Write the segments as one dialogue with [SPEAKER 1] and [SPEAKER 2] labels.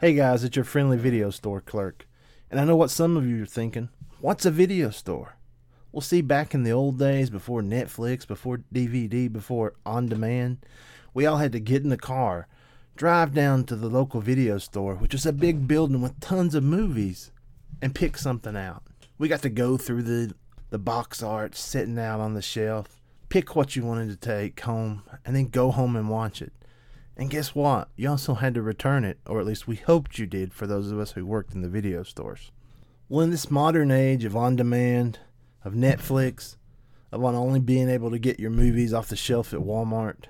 [SPEAKER 1] Hey guys, it's your friendly video store clerk. And I know what some of you are thinking. What's a video store? Well, see, back in the old days, before Netflix, before DVD, before on demand, we all had to get in the car, drive down to the local video store, which was a big building with tons of movies, and pick something out. We got to go through the, the box art sitting out on the shelf, pick what you wanted to take home, and then go home and watch it. And guess what? You also had to return it, or at least we hoped you did for those of us who worked in the video stores. Well, in this modern age of on demand, of Netflix, of on only being able to get your movies off the shelf at Walmart,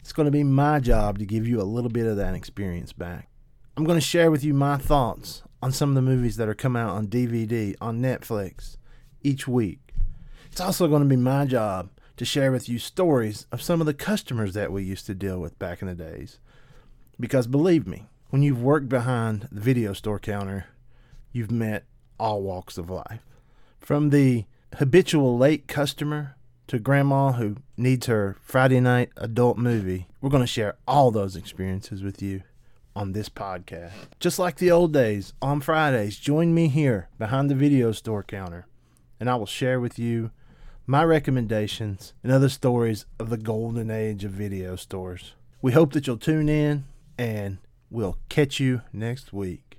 [SPEAKER 1] it's going to be my job to give you a little bit of that experience back. I'm going to share with you my thoughts on some of the movies that are coming out on DVD, on Netflix, each week. It's also going to be my job to share with you stories of some of the customers that we used to deal with back in the days. Because believe me, when you've worked behind the video store counter, you've met all walks of life. From the habitual late customer to grandma who needs her Friday night adult movie, we're going to share all those experiences with you on this podcast. Just like the old days, on Fridays, join me here behind the video store counter, and I will share with you my recommendations, and other stories of the golden age of video stores. We hope that you'll tune in, and we'll catch you next week.